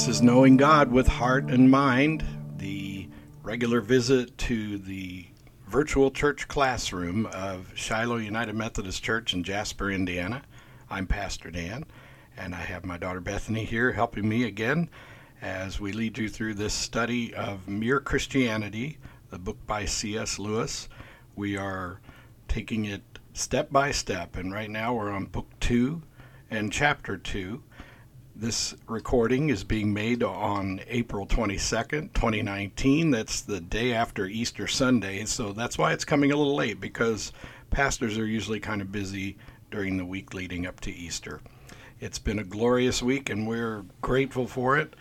This is Knowing God with Heart and Mind, the regular visit to the virtual church classroom of Shiloh United Methodist Church in Jasper, Indiana. I'm Pastor Dan, and I have my daughter Bethany here helping me again as we lead you through this study of Mere Christianity, the book by C.S. Lewis. We are taking it step by step, and right now we're on book two and chapter two. This recording is being made on April 22nd, 2019. That's the day after Easter Sunday, so that's why it's coming a little late because pastors are usually kind of busy during the week leading up to Easter. It's been a glorious week, and we're grateful for it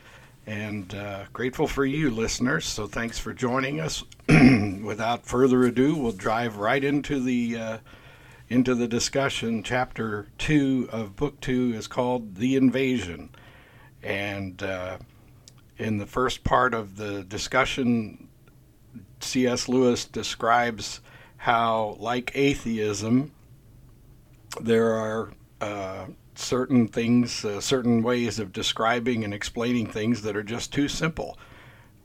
and uh, grateful for you, listeners. So thanks for joining us. Without further ado, we'll drive right into the uh, into the discussion. Chapter two of book two is called "The Invasion," and uh, in the first part of the discussion, C.S. Lewis describes how, like atheism, there are uh, certain things, uh, certain ways of describing and explaining things that are just too simple.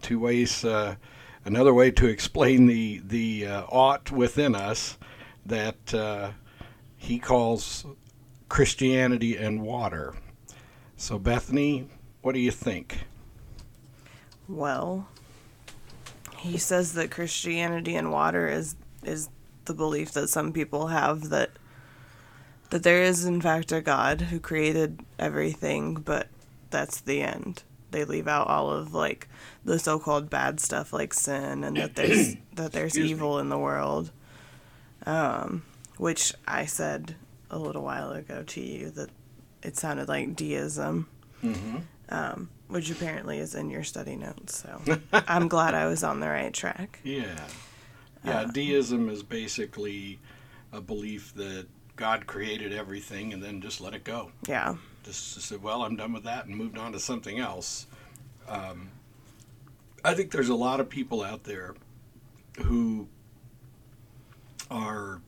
Two ways, uh, another way to explain the the uh, ought within us that uh, he calls Christianity and water. So, Bethany, what do you think? Well, he says that Christianity and water is is the belief that some people have that that there is in fact a God who created everything, but that's the end. They leave out all of like the so-called bad stuff like sin and that there's that there's Excuse evil in the world. Um, which I said a little while ago to you that it sounded like deism. Mm-hmm. Um, which apparently is in your study notes. So I'm glad I was on the right track. Yeah. Yeah, deism is basically a belief that God created everything and then just let it go. Yeah. Just said, well, I'm done with that and moved on to something else. Um, I think there's a lot of people out there who are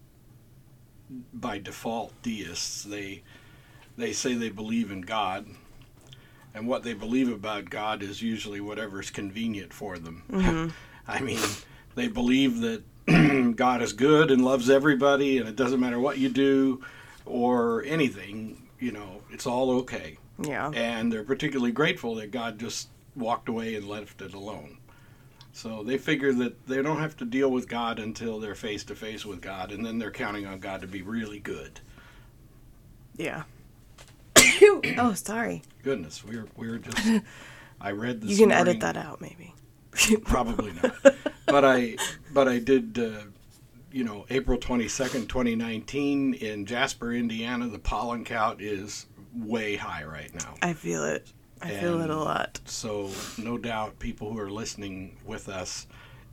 by default deists. They they say they believe in God, and what they believe about God is usually whatever's convenient for them. Mm-hmm. I mean, they believe that God is good and loves everybody, and it doesn't matter what you do or anything. You know, it's all okay. Yeah. And they're particularly grateful that God just walked away and left it alone. So they figure that they don't have to deal with God until they're face to face with God, and then they're counting on God to be really good. Yeah. oh, sorry. Goodness, we were we were just. I read this. You can morning- edit that out, maybe. Probably not. but I but I did. Uh, you know, April twenty second, twenty nineteen, in Jasper, Indiana, the pollen count is way high right now. I feel it. I feel it a lot. So, no doubt people who are listening with us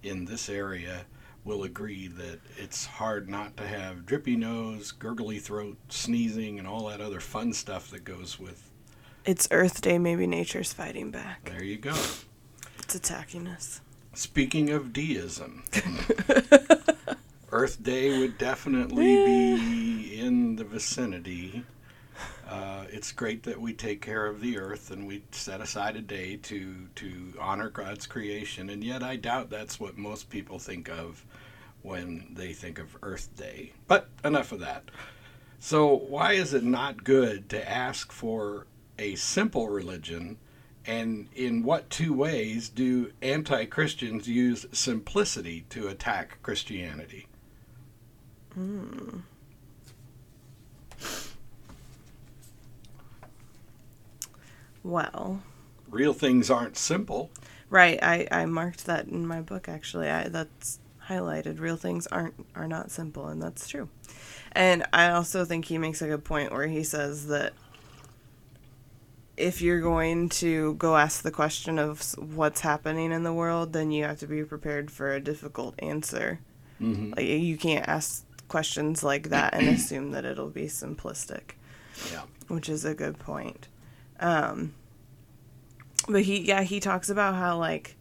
in this area will agree that it's hard not to have drippy nose, gurgly throat, sneezing, and all that other fun stuff that goes with. It's Earth Day. Maybe nature's fighting back. There you go. It's attacking us. Speaking of deism, Earth Day would definitely be in the vicinity. Uh, it's great that we take care of the earth and we set aside a day to to honor God's creation, and yet I doubt that's what most people think of when they think of Earth Day. But enough of that. So, why is it not good to ask for a simple religion? And in what two ways do anti Christians use simplicity to attack Christianity? Well, Real things aren't simple. right. I, I marked that in my book. Actually, I that's highlighted. Real things aren't are not simple, and that's true. And I also think he makes a good point where he says that if you're going to go ask the question of what's happening in the world, then you have to be prepared for a difficult answer. Mm-hmm. Like you can't ask questions like that and assume that it'll be simplistic, Yeah. which is a good point. Um, but he, yeah, he talks about how like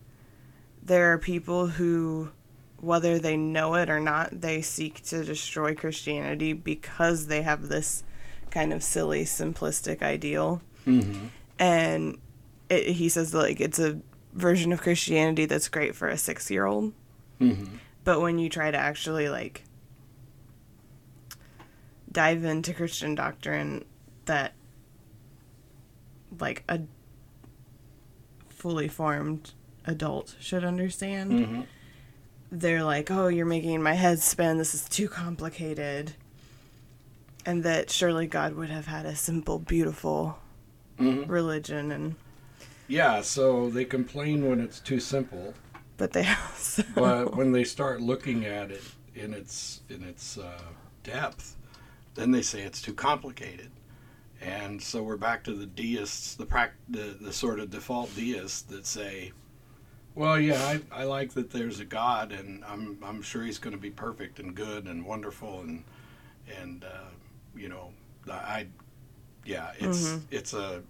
there are people who, whether they know it or not, they seek to destroy Christianity because they have this kind of silly, simplistic ideal. Mm-hmm. And it, he says like it's a version of Christianity that's great for a six year old. Mm-hmm. But when you try to actually like dive into Christian doctrine that like a fully formed adult should understand, Mm-hmm. they're like, "Oh, you're making my head spin. This is too complicated." And that surely God would have had a simple, beautiful Mm-hmm. religion and Yeah, so they complain when it's too simple, but they also but when they start looking at it in its in its uh, depth, then they say it's too complicated. And so we're back to the deists, the prac- the, the sort of default deists that say, "Well, yeah, I, I like that there's a God, and I'm I'm sure He's going to be perfect and good and wonderful, and and uh, you know, I, yeah, it's Mhm. it's a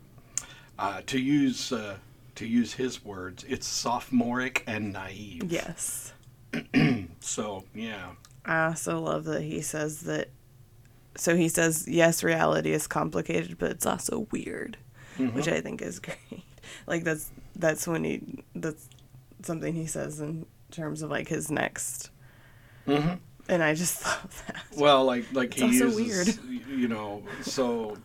uh, to use uh, to use his words, it's sophomoric and naive. yes. So yeah, I also love that he says that. So he says, yes, reality is complicated, but it's also weird, which I think is great. Like that's that's when he that's something he says in terms of like his next, Mhm. and I just love that. Well, like like It's he uses, you know, so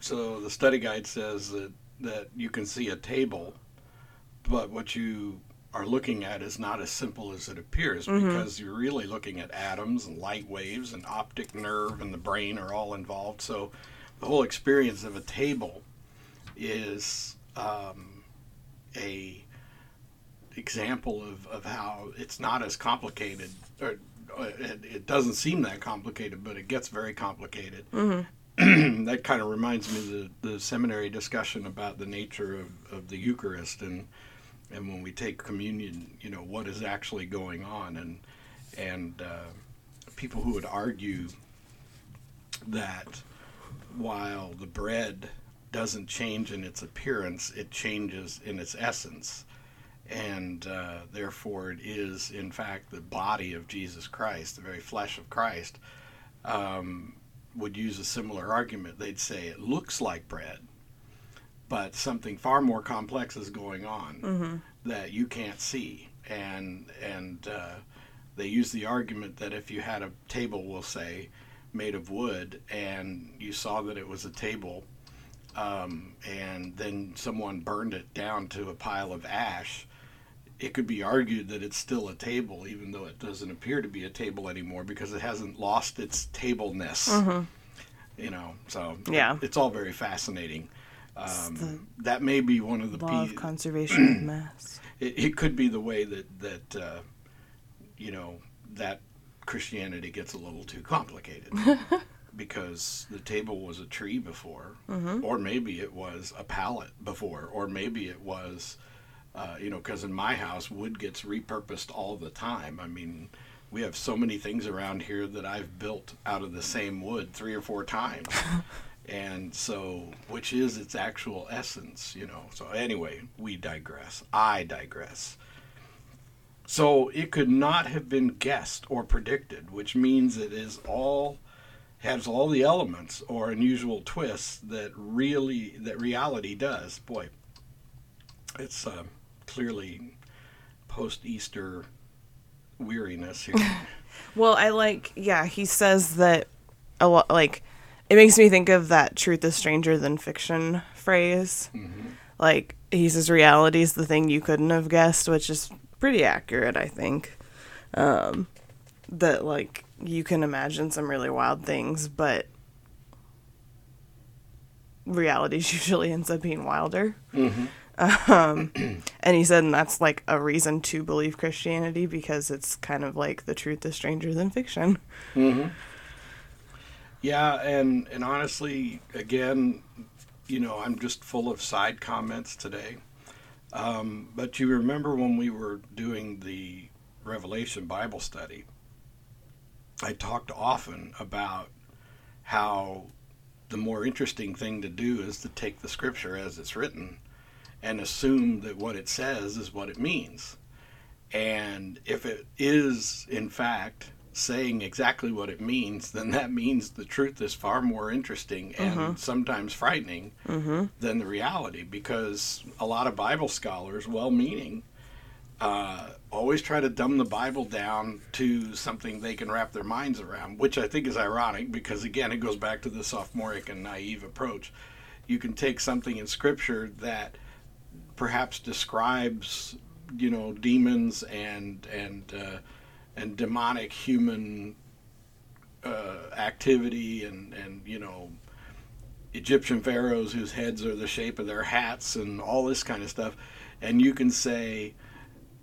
so the study guide says that that you can see a table, but what you are looking at is not as simple as it appears Mm-hmm. because you're really looking at atoms and light waves and optic nerve and the brain are all involved. So the whole experience of a table is um, a example of, of how it's not as complicated or uh, it, it doesn't seem that complicated but it gets very complicated that kind of reminds me of the, the seminary discussion about the nature of, of the eucharist and and when we take communion you know what is actually going on? And and uh, people who would argue that while the bread doesn't change in its appearance it changes in its essence. And uh, therefore it is in fact the body of Jesus Christ, the very flesh of Christ, um, would use a similar argument. They'd say it looks like bread, but something far more complex is going on that you can't see, and and uh, they use the argument that if you had a table, we'll say, made of wood, and you saw that it was a table. Um, and then someone burned it down to a pile of ash, it could be argued that it's still a table, even though it doesn't appear to be a table anymore because it hasn't lost its tableness. You know, so Yeah. it's all very fascinating. The Um, that may be one of the Law pe- of conservation of mass. it, it could be the way that that uh, you know that Christianity gets a little too complicated because the table was a tree before, or maybe it was a pallet before, or maybe it was uh, you know because in my house wood gets repurposed all the time. I mean. We have so many things around here that I've built out of the same wood three or four times. and so which is its actual essence you know. So anyway we digress. I digress. So it could not have been guessed or predicted which means it is all has all the elements or unusual twists that really that reality does. Boy it's uh, clearly post easter weariness here. Well, I like, yeah, he says that a lot, like, it makes me think of that truth is stranger than fiction phrase. Like, he says reality is the thing you couldn't have guessed, which is pretty accurate, I think. Um, that, like, you can imagine some really wild things, but reality usually ends up being wilder. Um, and he said, and that's like a reason to believe Christianity because it's kind of like the truth is stranger than fiction. Yeah, and and honestly, again, you know, I'm just full of side comments today. Um, but you remember when we were doing the Revelation Bible study, I talked often about how the more interesting thing to do is to take the scripture as it's written and assume that what it says is what it means. And if it is, in fact, saying exactly what it means, then that means the truth is far more interesting and sometimes frightening than the reality because a lot of Bible scholars, well meaning, uh, always try to dumb the Bible down to something they can wrap their minds around, which I think is ironic because, again, it goes back to the sophomoric and naive approach. You can take something in Scripture that perhaps describes, you know, demons and and uh, and demonic human uh, activity and and you know Egyptian pharaohs whose heads are the shape of their hats and all this kind of stuff, and you can say,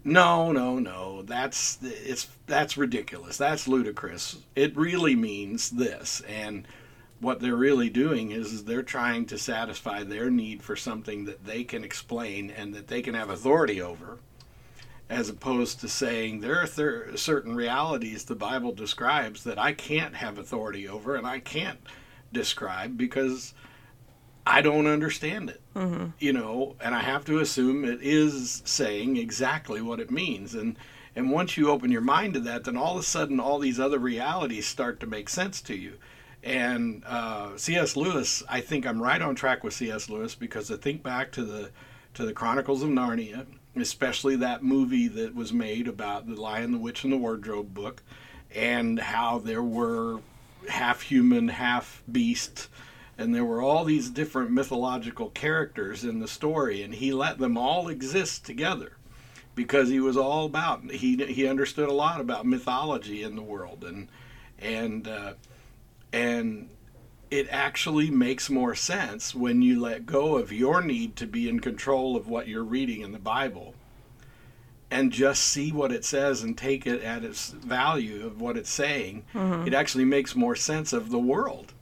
no, no, no, that's it's that's ridiculous. That's ludicrous. It really means this, and what they're really doing is, is they're trying to satisfy their need for something that they can explain and that they can have authority over as opposed to saying there are th- certain realities the Bible describes that I can't have authority over and I can't describe because I don't understand it. Mm-hmm. You know, and I have to assume it is saying exactly what it means. And and once you open your mind to that, then all of a sudden all these other realities start to make sense to you. And uh, C.S. Lewis, I think I'm right on track with C.S. Lewis because I think back to the to the Chronicles of Narnia, especially that movie that was made about the Lion, the Witch, and the Wardrobe book, and how there were half human, half beast, and there were all these different mythological characters in the story, and he let them all exist together because he was all about he he understood a lot about mythology in the world and and uh, and it actually makes more sense when you let go of your need to be in control of what you're reading in the Bible and just see what it says and take it at its value of what it's saying. Mm-hmm. It actually makes more sense of the world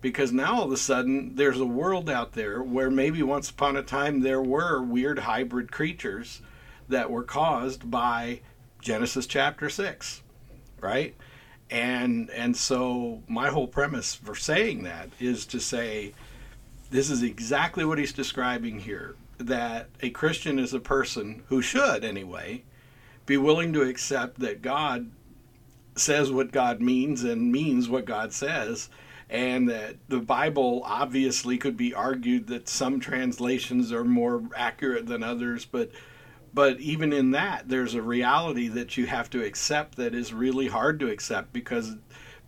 because now all of a sudden there's a world out there where maybe once upon a time there were weird hybrid creatures that were caused by Genesis chapter 6, right? And and so my whole premise for saying that is to say this is exactly what he's describing here that a christian is a person who should anyway be willing to accept that god says what god means and means what god says and that the bible obviously could be argued that some translations are more accurate than others but but even in that there's a reality that you have to accept that is really hard to accept because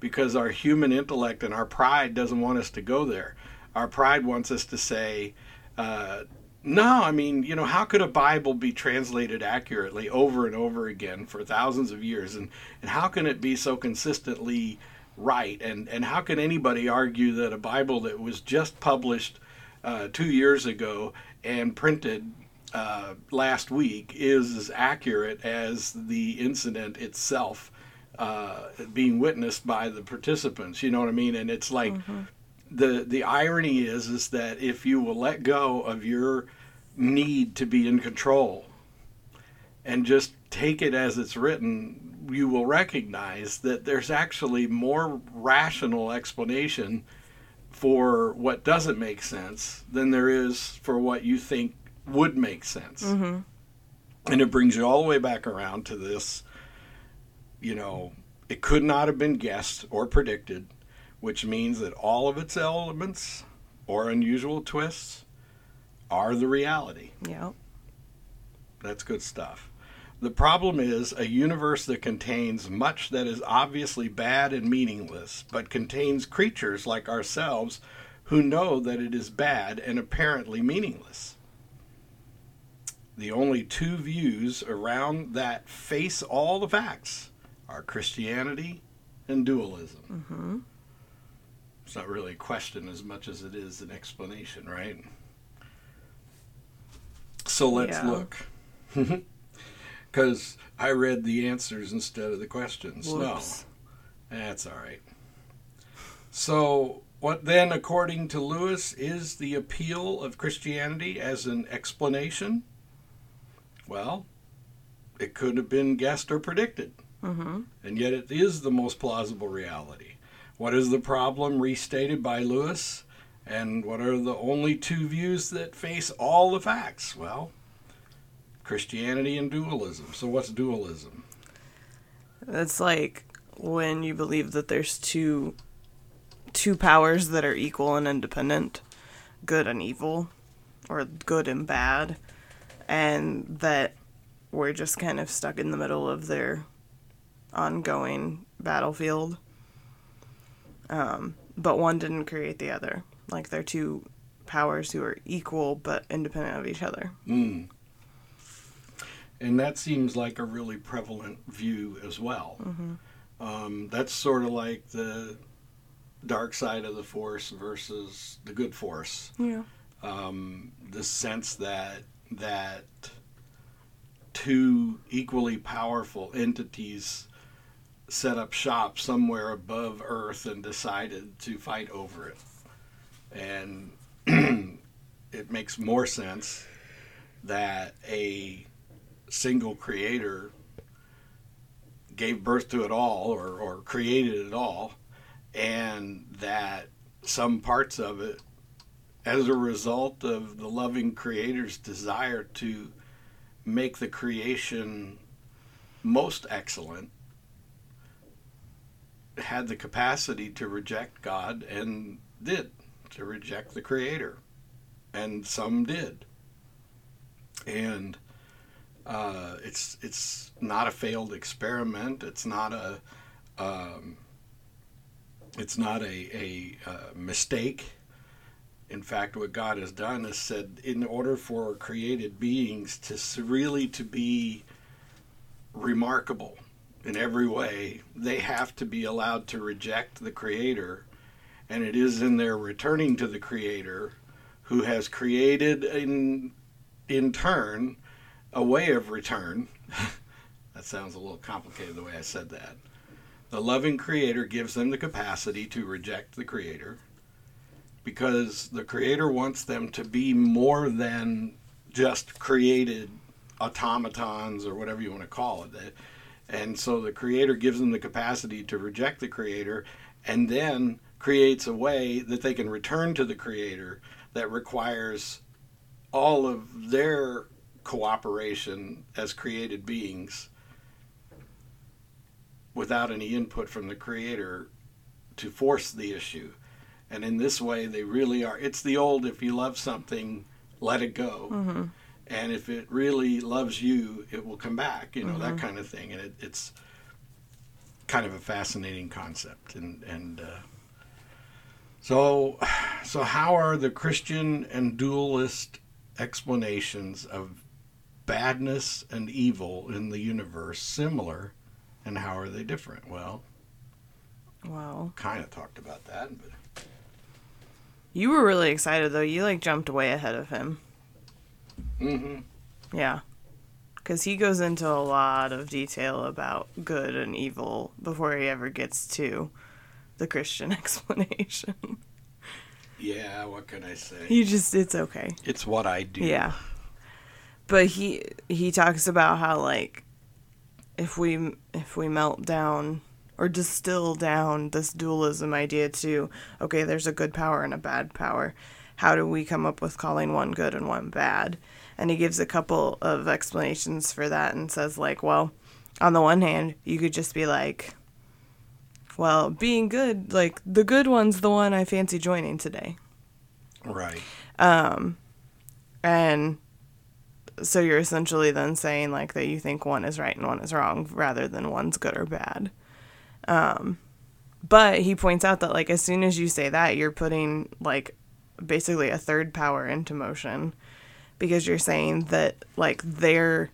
because our human intellect and our pride doesn't want us to go there. Our pride wants us to say uh, no i mean you know how could a bible be translated accurately over and over again for thousands of years? And, and how can it be so consistently right? And, and how can anybody argue that a bible that was just published uh, two years ago and printed uh, last week is as accurate as the incident itself uh, being witnessed by the participants. You know what I mean? And it's like mm-hmm. the the irony is is that if you will let go of your need to be in control and just take it as it's written, you will recognize that there's actually more rational explanation for what doesn't make sense than there is for what you think would make sense. Mm-hmm. And it brings you all the way back around to this, you know, it could not have been guessed or predicted, which means that all of its elements or unusual twists are the reality. Yeah. That's good stuff. The problem is a universe that contains much that is obviously bad and meaningless, but contains creatures like ourselves who know that it is bad and apparently meaningless the only two views around that face all the facts are Christianity and dualism. Mm-hmm. It's not really a question as much as it is an explanation, right? So let's yeah. look. Because I read the answers instead of the questions. Whoops. No, that's all right. So, what then, according to Lewis, is the appeal of Christianity as an explanation? Well, it could have been guessed or predicted. Mm-hmm. And yet it is the most plausible reality. What is the problem restated by Lewis? And what are the only two views that face all the facts? Well, Christianity and dualism. So, what's dualism? It's like when you believe that there's two two powers that are equal and independent, good and evil, or good and bad, and that we're just kind of stuck in the middle of their ongoing battlefield. Um, but one didn't create the other. Like they're two powers who are equal but independent of each other. Mm. And that seems like a really prevalent view as well. Mm-hmm. Um, that's sort of like the dark side of the force versus the good force. Yeah. Um, the sense that that two equally powerful entities set up shop somewhere above Earth and decided to fight over it. And it makes more sense that a single creator gave birth to it all or, or created it all, and that some parts of it, as a result of the loving creator's desire to make the creation most excellent, had the capacity to reject God and did, to reject the creator. And some did. And uh, it's it's not a failed experiment. It's not a um, it's not a, a, a mistake. In fact, what God has done is said, in order for created beings to really to be remarkable in every way, they have to be allowed to reject the Creator, and it is in their returning to the Creator, who has created in in turn a way of return. that sounds a little complicated the way I said that. The loving Creator gives them the capacity to reject the Creator because the Creator wants them to be more than just created automatons or whatever you want to call it. And so the Creator gives them the capacity to reject the Creator and then creates a way that they can return to the Creator that requires all of their cooperation as created beings without any input from the creator to force the issue. And in this way, they really are. It's the old if you love something, let it go. Mm-hmm. And if it really loves you, it will come back, you know, Mm-hmm. that kind of thing. And it, it's kind of a fascinating concept. And, and uh, so, so, how are the Christian and dualist explanations of badness and evil in the universe similar, and how are they different? Well, Wow. kind of talked about that, but You were really excited though. You like jumped way ahead of him. hmm Yeah. Because he goes into a lot of detail about good and evil before he ever gets to the Christian explanation. yeah, what can I say? he just, it's okay. It's what I do. Yeah. But he he talks about how like if we if we melt down or distill down this dualism idea to okay, there's a good power and a bad power. How do we come up with calling one good and one bad? And he gives a couple of explanations for that and says like, well, on the one hand, you could just be like well, being good, like the good one's the one I fancy joining today. Right. Um, and so you're essentially then saying like that you think one is right and one is wrong rather than one's good or bad. Um, but he points out that like as soon as you say that, you're putting like basically a third power into motion because you're saying that like they're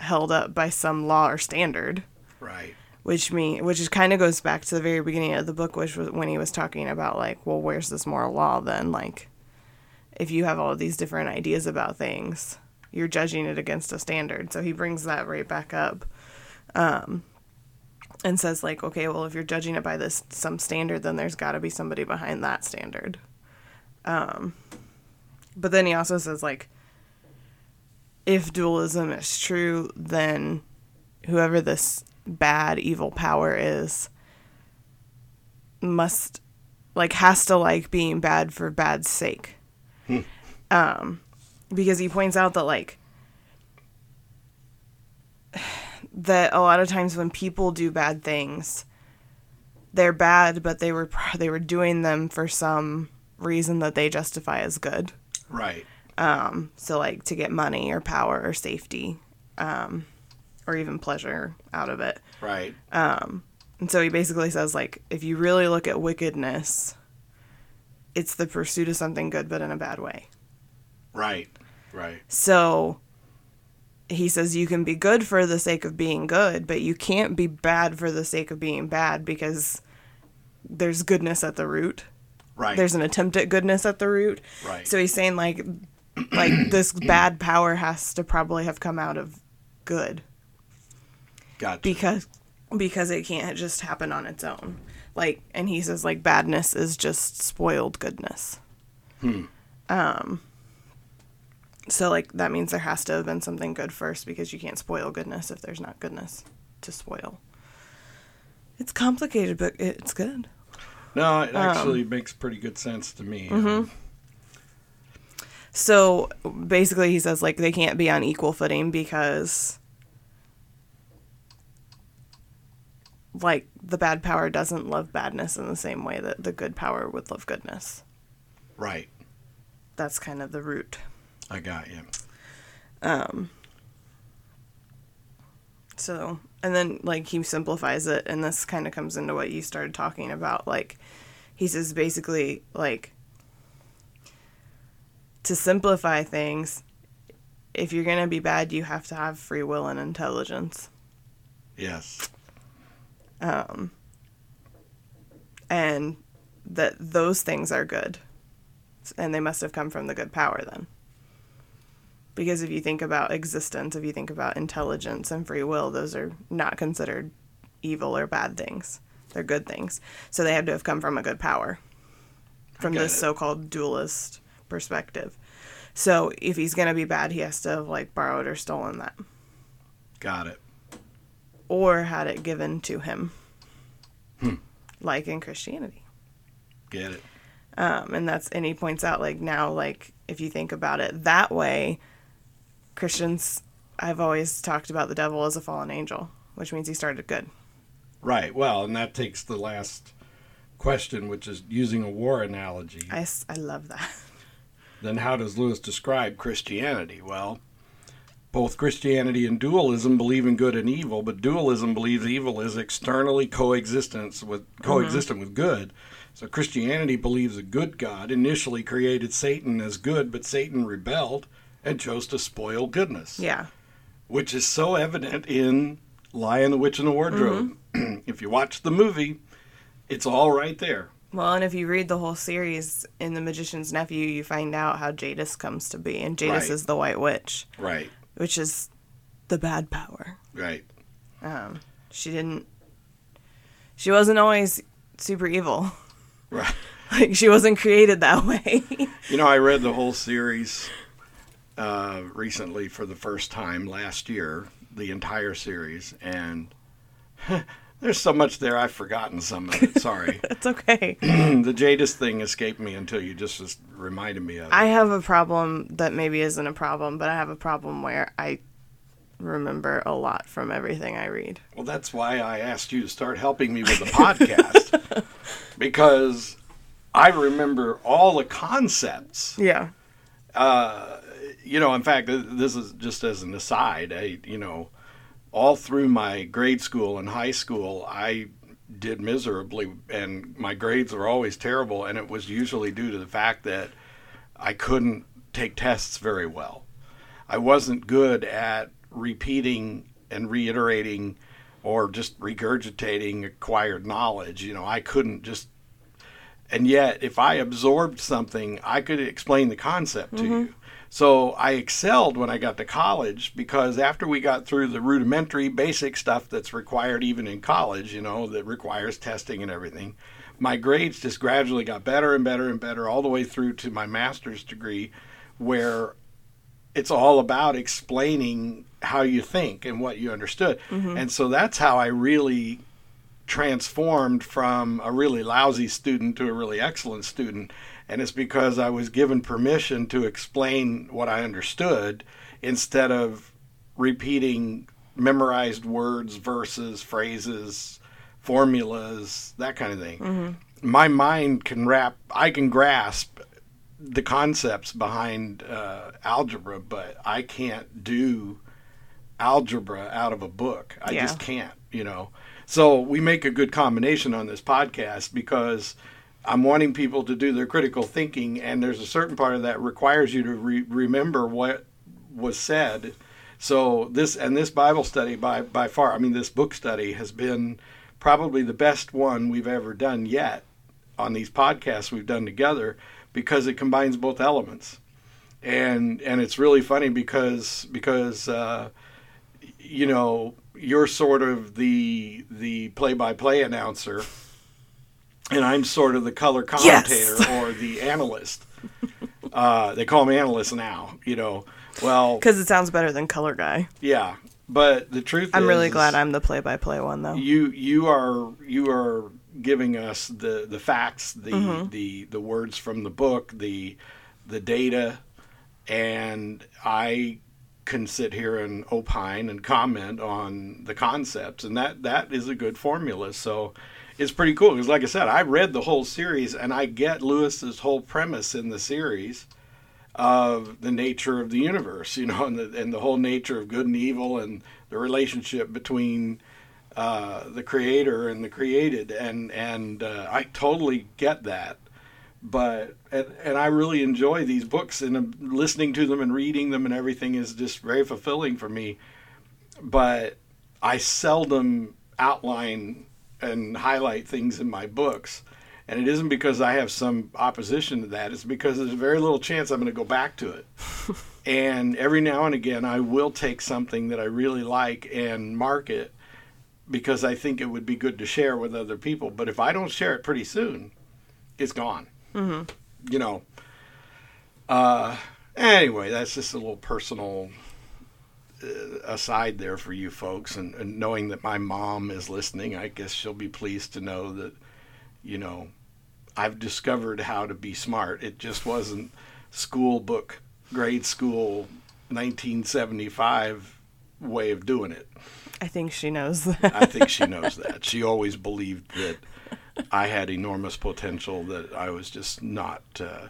held up by some law or standard. Right. which mean which is kind of goes back to the very beginning of the book which was when he was talking about like well where's this moral law then? Like if you have all of these different ideas about things you're judging it against a standard. So he brings that right back up. Um and says like okay well if you're judging it by this some standard then there's got to be somebody behind that standard. Um but then he also says like if dualism is true then whoever this bad evil power is must like has to like being bad for bad's sake. Um because he points out that like that a lot of times when people do bad things they're bad, but they were they were doing them for some reason that they justify as good. Right. Um, so like to get money or power or safety, um, or even pleasure out of it. Right. Um, and so he basically says like if you really look at wickedness, it's the pursuit of something good but in a bad way. Right. Right. So he says you can be good for the sake of being good, but you can't be bad for the sake of being bad because there's goodness at the root. Right. There's an attempt at goodness at the root. Right. So he's saying like like this bad power has to probably have come out of good gotcha. because because it can't just happen on its own. Like and he says like badness is just spoiled goodness. Hmm. Um so like that means there has to have been something good first because you can't spoil goodness if there's not goodness to spoil. It's complicated but it's good. no, it Um, actually makes pretty good sense to me. mm-hmm. So basically, he says like they can't be on equal footing because like the bad power doesn't love badness in the same way that the good power would love goodness. Right. That's kind of the root. I got you. So, and then like he simplifies it, and this kind of comes into what you started talking about. Like, he says basically, like, to simplify things, if you're going to be bad, you have to have free will and intelligence. Yes. Um, And that those things are good. And they must have come from the good power then. Because if you think about existence, if you think about intelligence and free will, those are not considered evil or bad things. They're good things. So they had to have come from a good power. From this it. so called dualist perspective. So if he's going to be bad, he has to have like borrowed or stolen that. Got it. Or had it given to him. Like in Christianity. Get it. um, and that's and he points out like now like if you think about it that way christians i've always talked about the devil as a fallen angel which means he started good Right. Well, and that takes the last question, which is using a war analogy. I, I love that then how does Lewis describe Christianity? Well, both Christianity and dualism believe in good and evil, but dualism believes evil is externally coexistence with mm-hmm. coexistent with good. So Christianity believes a good God initially created Satan as good, but Satan rebelled and chose to spoil goodness, yeah which is so evident in Lion, the Witch, and the Wardrobe. if you watch the movie, it's all right there. well and if you read the whole series in the magician's nephew you find out how jadis comes to be and jadis Right. is the white witch Right, which is the bad power right. um, she didn't she wasn't always super evil Right. like she wasn't created that way You know, I read the whole series uh, recently for the first time last year, the entire series, and there's so much there I've forgotten some of it. Sorry. it's okay the Jadis thing escaped me until you just, just reminded me of it. I have a problem that maybe isn't a problem, but I have a problem where I remember a lot from everything I read. Well, that's why I asked you to start helping me with the podcast because I remember all the concepts. Yeah. You know, in fact, this is just as an aside. I, you know, all through my grade school and high school, I did miserably, and my grades were always terrible. And it was usually due to the fact that I couldn't take tests very well. I wasn't good at repeating and reiterating or just regurgitating acquired knowledge. You know, I couldn't just. And yet, if I absorbed something, I could explain the concept to mm-hmm. you. So I excelled when I got to college because after we got through the rudimentary, basic stuff that's required even in college, you know, that requires testing and everything, my grades just gradually got better and better and better all the way through to my master's degree, where it's all about explaining how you think and what you understood. Mm-hmm. And so that's how I really transformed from a really lousy student to a really excellent student. And it's because I was given permission to explain what I understood instead of repeating memorized words, verses, phrases formulas, that kind of thing. My mind can wrap, I can grasp the concepts behind uh, algebra, but I can't do algebra out of a book. I Yeah. just can't, you know. So we make a good combination on this podcast because I'm wanting people to do their critical thinking, and there's a certain part of that requires you to re- remember what was said. So this and this Bible study by by far, I mean this book study has been probably the best one we've ever done yet on these podcasts we've done together because it combines both elements. And and it's really funny because because uh, you know you're sort of the the play-by-play announcer and I'm sort of the color commentator Yes. or the analyst. Uh, they call me analyst now, you know. Well, Because it sounds better than color guy. yeah, but the truth I'm is, really glad I'm the play-by-play one though. you you are you are giving us the the facts, the Mm-hmm. the the words from the book, the the data, and I can sit here and opine and comment on the concepts, and that that is a good formula. So it's pretty cool because, like I said, I read the whole series, and I get Lewis's whole premise in the series of the nature of the universe, you know, and the and the whole nature of good and evil, and the relationship between uh, the creator and the created, and and uh, I totally get that. But and, and I really enjoy these books, and listening to them and reading them and everything is just very fulfilling for me. But I seldom outline and highlight things in my books. And it isn't because I have some opposition to that. It's because there's very little chance I'm going to go back to it. and every now and again, I will take something that I really like and mark it because I think it would be good to share with other people. But if I don't share it pretty soon, it's gone. Mm-hmm. You know. Uh, anyway, that's just a little personal aside there for you folks. And, and knowing that my mom is listening, I guess she'll be pleased to know that, you know, I've discovered how to be smart. It just wasn't school book, grade school, 1975 way of doing it. I think she knows that. I think she knows that. She always believed that I had enormous potential, that I was just not uh,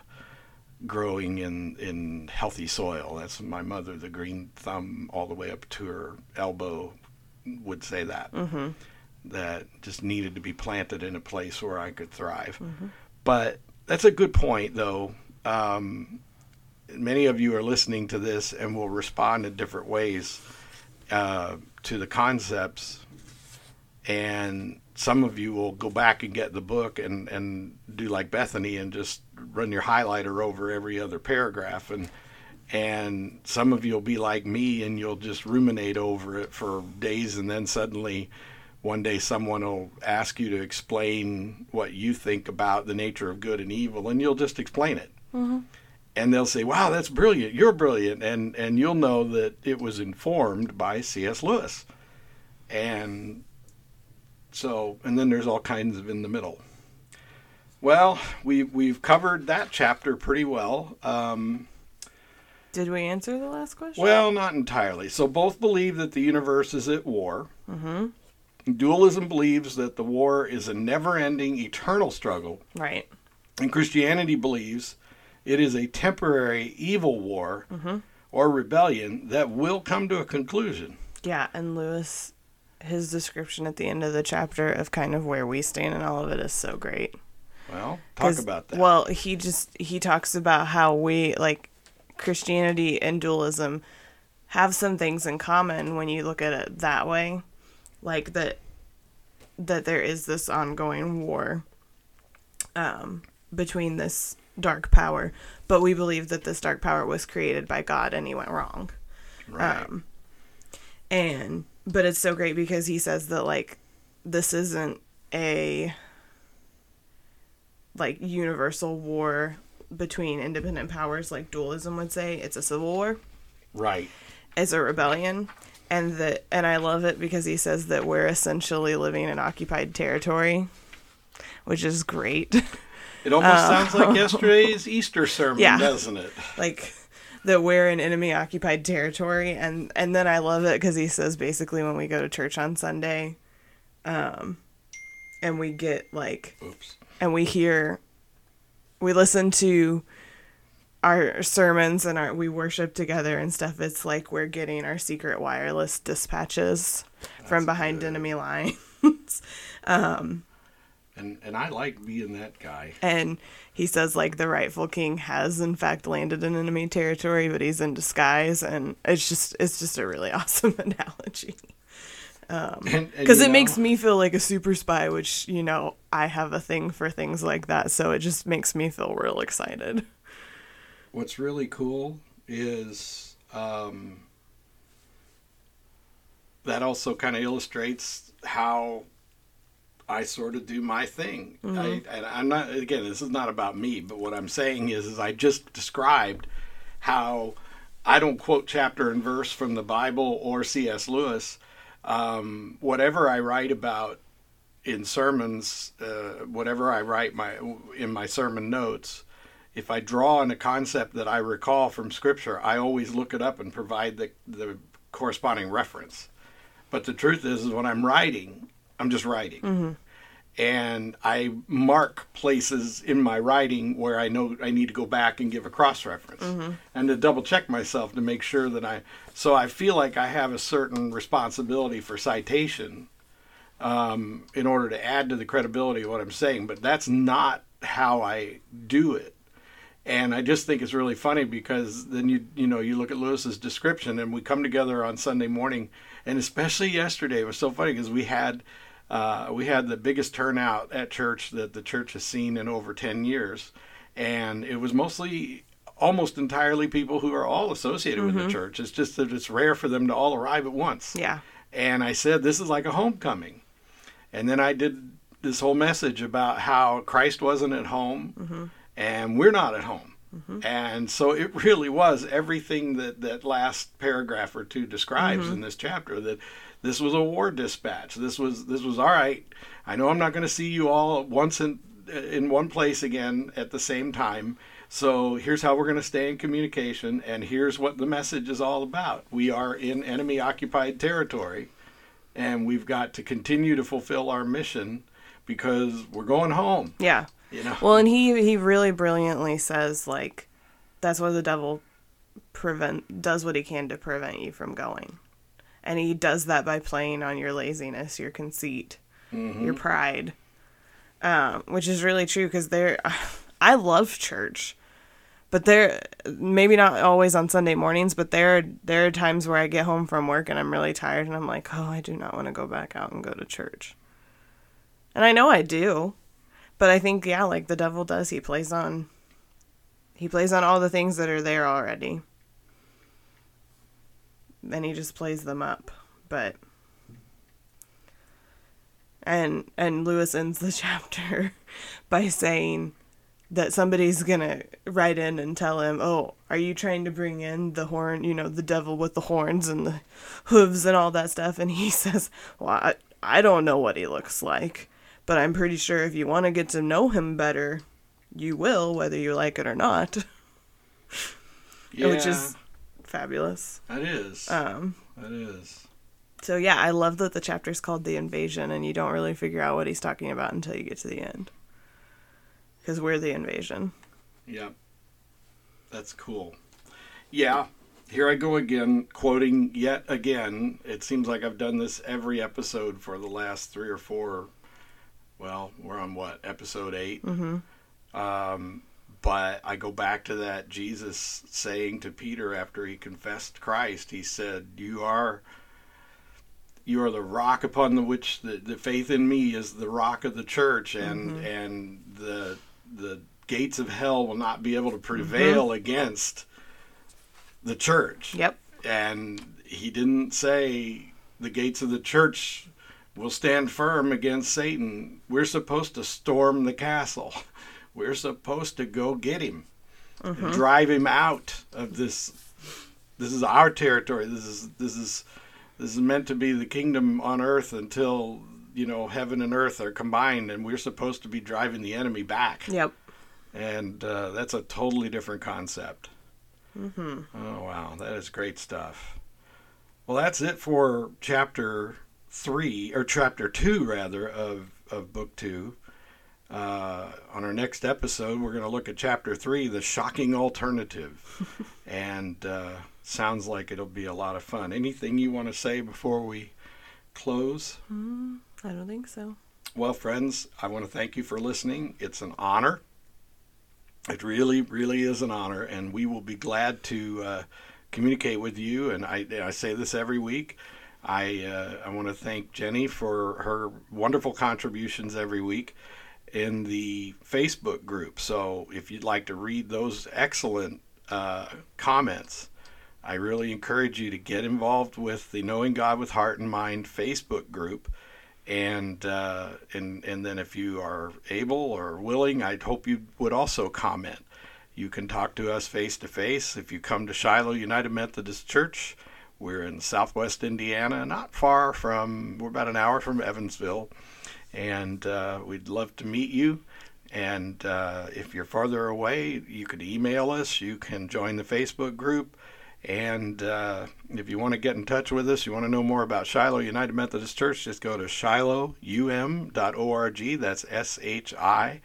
growing in, in healthy soil. That's my mother, the green thumb all the way up to her elbow, would say that. Mm-hmm. That just needed to be planted in a place where I could thrive. But that's a good point, though. Um, many of you are listening to this and will respond in different ways uh, to the concepts, and some of you will go back and get the book and, and do like Bethany and just run your highlighter over every other paragraph, and and some of you will be like me and you'll just ruminate over it for days, and then suddenly. One day, someone will ask you to explain what you think about the nature of good and evil, and you'll just explain it mm-hmm. and they'll say, "Wow, that's brilliant! You're brilliant," and and you'll know that it was informed by C.S. Lewis, and so and then there's all kinds of in the middle. Well, we've we've covered that chapter pretty well. Um, Did we answer the last question? well, not entirely. So both believe that the universe is at war. Mm-hmm. Dualism believes that the war is a never-ending, eternal struggle, right. and Christianity believes it is a temporary evil war or rebellion that will come to a conclusion. Yeah, and Lewis, his description at the end of the chapter of kind of where we stand and all of it is so great. Well, talk about that. Well, he just he talks about how we like Christianity and dualism have some things in common when you look at it that way, like that that there is this ongoing war um, between this dark power, but we believe that this dark power was created by God and he went wrong. right. um, and but it's so great because he says that like this isn't a like universal war between independent powers like dualism would say it's a civil war right. it's a rebellion and that and i love it because he says that we're essentially living in occupied territory which is great It almost sounds like yesterday's Easter sermon, Yeah. doesn't it? like that we're in enemy occupied territory and and then i love it because he says basically when we go to church on sunday um and we get like Oops. And we hear we listen to our sermons and our we worship together and stuff it's like we're getting our secret wireless dispatches from behind good. enemy lines um, And and I like being that guy. and he says like the rightful king has in fact landed in enemy territory but he's in disguise and it's just it's just a really awesome analogy Um, because uh, you it know, makes me feel like a super spy which you know i have a thing for things like that so it just makes me feel real excited what's really cool is um, that also kind of illustrates how I sort of do my thing. Mm-hmm. I, and I'm not again. This is not about me, but what I'm saying is, is I just described how I don't quote chapter and verse from the Bible or C.S. Lewis. Um, whatever I write about in sermons, uh, whatever I write my in my sermon notes, if I draw on a concept that I recall from Scripture, I always look it up and provide the the corresponding reference. But the truth is, is when I'm writing, I'm just writing, and I mark places in my writing where I know I need to go back and give a cross reference and to double check myself to make sure that I. So I feel like I have a certain responsibility for citation um, in order to add to the credibility of what I'm saying, but that's not how I do it. And I just think it's really funny because then you you know you look at Lewis's description and we come together on Sunday morning and especially yesterday it was so funny because we had uh, we had the biggest turnout at church that the church has seen in over 10 years. And it was mostly almost entirely people who are all associated with the church. It's just that it's rare for them to all arrive at once. Yeah. And I said, This is like a homecoming. And then I did this whole message about how Christ wasn't at home. And we're not at home. Mm-hmm. And so it really was everything that that last paragraph or two describes in mm-hmm. this chapter that this was a war dispatch. This was this was all right. I know I'm not going to see you all once in in one place again at the same time. So here's how we're going to stay in communication, and here's what the message is all about. We are in enemy occupied territory, and we've got to continue to fulfill our mission because we're going home. yeah You know. well and he he really brilliantly says like that's why the devil prevent does what he can to prevent you from going. And he does that by playing on your laziness your conceit your pride um, which is really true because there i love church but there maybe not always on sunday mornings but there there are times where i get home from work and i'm really tired and i'm like oh i do not want to go back out and go to church. And i know i do but i think yeah like the devil does he plays on he plays on all the things that are there already. And he just plays them up. But and and lewis ends the chapter by saying that somebody's gonna write in and tell him oh are you trying to bring in the horn you know the devil with the horns and the hooves and all that stuff? And he says well i, I don't know what he looks like but i'm pretty sure if you want to get to know him better you will whether you like it or not yeah, which is fabulous that is um that is. So yeah, I love that the chapter's called the invasion, and you don't really figure out what he's talking about until you get to the end. Because we're the invasion. Yeah, that's cool. Yeah, here I go again, quoting yet again. It seems like I've done this every episode for the last three or four. Well, we're on what episode 8 Mm-hmm. Um, but I go back to that Jesus saying to Peter after he confessed Christ. He said, "You are." You are the rock upon the which the, the faith in me is the rock of the church, and and the the gates of hell will not be able to prevail against the church. Yep. And he didn't say the gates of the church will stand firm against Satan. We're supposed to storm the castle. We're supposed to go get him, and drive him out of this. This is our territory. This is this is this is meant to be the kingdom on earth until you know heaven and earth are combined, and we're supposed to be driving the enemy back Yep. and uh, that's a totally different concept. Mm-hmm. Oh wow, that is great stuff. Well, that's it for chapter three or chapter two rather of of book two. Uh, on our next episode, we're going to look at chapter three, the shocking alternative, and uh, sounds like it'll be a lot of fun. Anything you want to say before we close? Mm, I don't think so. Well, friends, I want to thank you for listening. It's an honor. It really, really is an honor, and we will be glad to uh, communicate with you. And I, I say this every week. I uh, I want to thank Jenny for her wonderful contributions every week in the Facebook group. So if you'd like to read those excellent uh, comments, I really encourage you to get involved with the Knowing God with Heart and Mind Facebook group. And uh, and and then if you are able or willing, I'd hope you would also comment. You can talk to us face to face if you come to Shiloh United Methodist Church. We're in Southwest Indiana, not far from. We're about an hour from Evansville, and uh, we'd love to meet you. And uh, if you're farther away, you could email us. You can join the Facebook group. And uh, if you want to get in touch with us, you want to know more about Shiloh United Methodist Church, just go to shilohum.org. That's S H I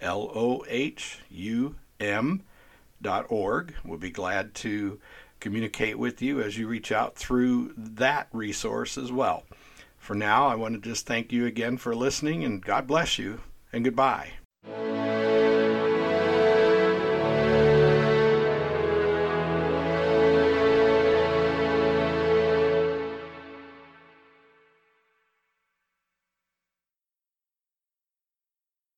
L O H U M.org. We'll be glad to communicate with you as you reach out through that resource as well. For now, I want to just thank you again for listening, and God bless you, and goodbye.